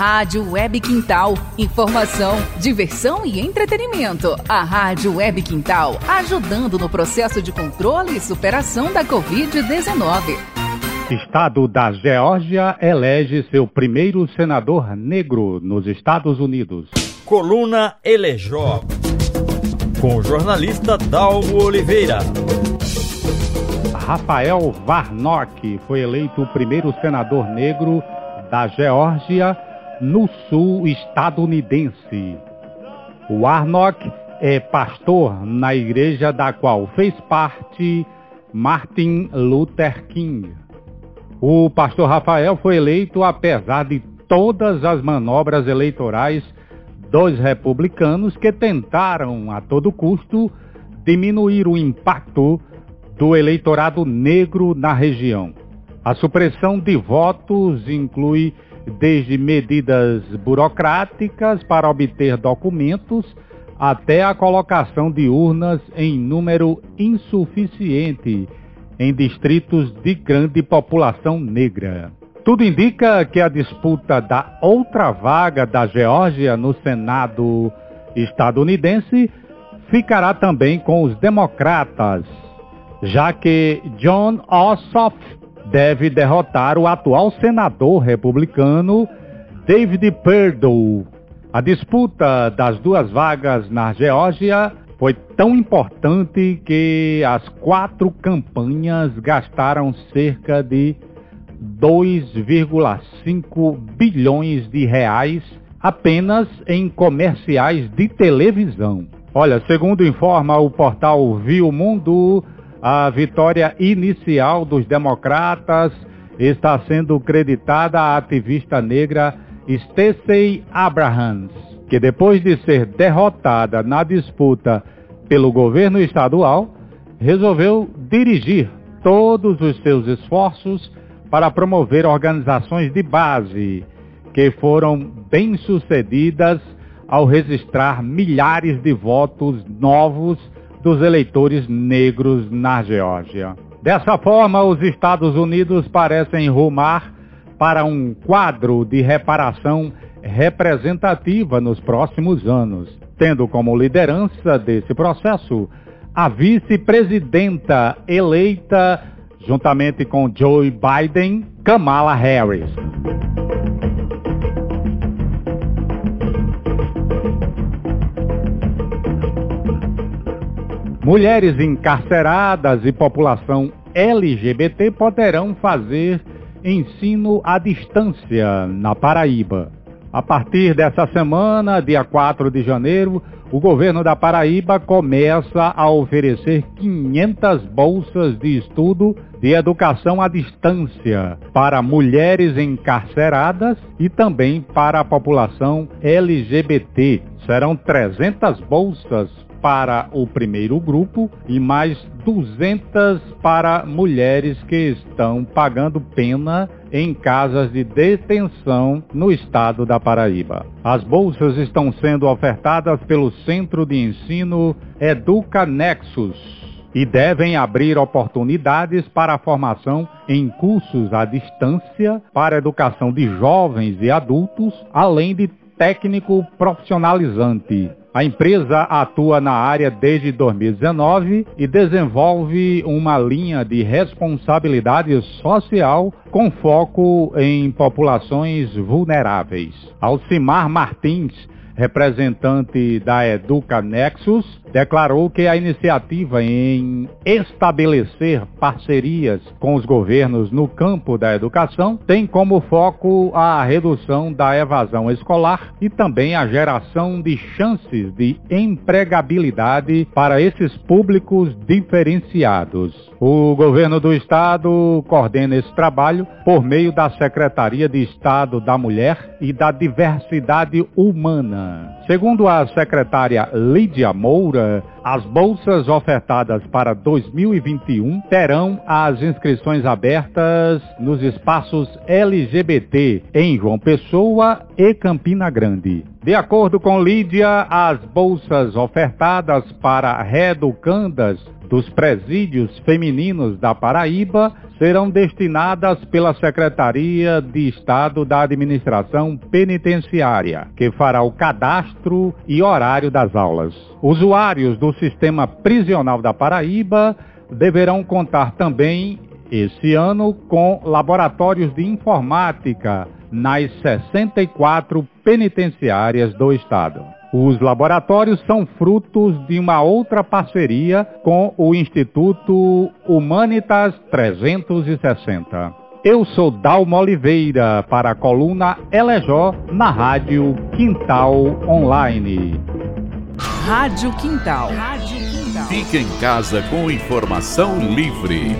Rádio Web Quintal. Informação, diversão e entretenimento. A Rádio Web Quintal, ajudando no processo de controle e superação da Covid-19. Estado da Geórgia elege seu primeiro senador negro nos Estados Unidos. Coluna Elejó. Com o jornalista Dalmo Oliveira. Rafael Warnock foi eleito o primeiro senador negro da Geórgia, no sul estadunidense. Warnock é pastor na igreja da qual fez parte Martin Luther King. O pastor Rafael foi eleito apesar de todas as manobras eleitorais dos republicanos que tentaram a todo custo diminuir o impacto do eleitorado negro na região. A supressão de votos inclui desde medidas burocráticas para obter documentos até a colocação de urnas em número insuficiente em distritos de grande população negra. Tudo indica que a disputa da outra vaga da Geórgia no Senado estadunidense ficará também com os democratas, já que John Ossoff deve derrotar o atual senador republicano David Perdue. A disputa das duas vagas na Geórgia foi tão importante que as quatro campanhas gastaram cerca de 2,5 bilhões de reais apenas em comerciais de televisão. Olha, segundo informa o portal Viu Mundo, a vitória inicial dos democratas está sendo creditada à ativista negra Stacey Abrahams, que depois de ser derrotada na disputa pelo governo estadual, resolveu dirigir todos os seus esforços para promover organizações de base que foram bem-sucedidas ao registrar milhares de votos novos dos eleitores negros na Geórgia. Dessa forma, os Estados Unidos parecem rumar para um quadro de reparação representativa nos próximos anos, tendo como liderança desse processo a vice-presidenta eleita, juntamente com Joe Biden, Kamala Harris. Mulheres encarceradas e população LGBT poderão fazer ensino à distância na Paraíba. A partir dessa semana, dia 4 de janeiro, o governo da Paraíba começa a oferecer 500 bolsas de estudo de educação à distância para mulheres encarceradas e também para a população LGBT. Serão 300 bolsas para o primeiro grupo e mais 200 para mulheres que estão pagando pena em casas de detenção no estado da Paraíba. As bolsas estão sendo ofertadas pelo Centro de Ensino Educa Nexus e devem abrir oportunidades para a formação em cursos à distância para a educação de jovens e adultos, além de técnico profissionalizante. A empresa atua na área desde 2019 e desenvolve uma linha de responsabilidade social com foco em populações vulneráveis. Alcimar Martins representante da Educa Nexus, declarou que a iniciativa em estabelecer parcerias com os governos no campo da educação tem como foco a redução da evasão escolar e também a geração de chances de empregabilidade para esses públicos diferenciados. O governo do estado coordena esse trabalho por meio da Secretaria de Estado da Mulher e da Diversidade Humana Segundo a secretária Lídia Moura, as bolsas ofertadas para 2021 terão as inscrições abertas nos espaços LGBT em João Pessoa e Campina Grande. De acordo com Lídia, as bolsas ofertadas para reeducandas dos presídios femininos da Paraíba serão destinadas pela Secretaria de Estado da Administração Penitenciária, que fará o cadastro e horário das aulas. Usuários do sistema prisional da Paraíba deverão contar também esse ano com laboratórios de informática nas 64 penitenciárias do estado. Os laboratórios são frutos de uma outra parceria com o Instituto Humanitas 360. Eu sou Dalmo Oliveira para a coluna Elejó na Rádio Quintal Online. Rádio Quintal. Rádio Quintal. Fique em casa com informação livre.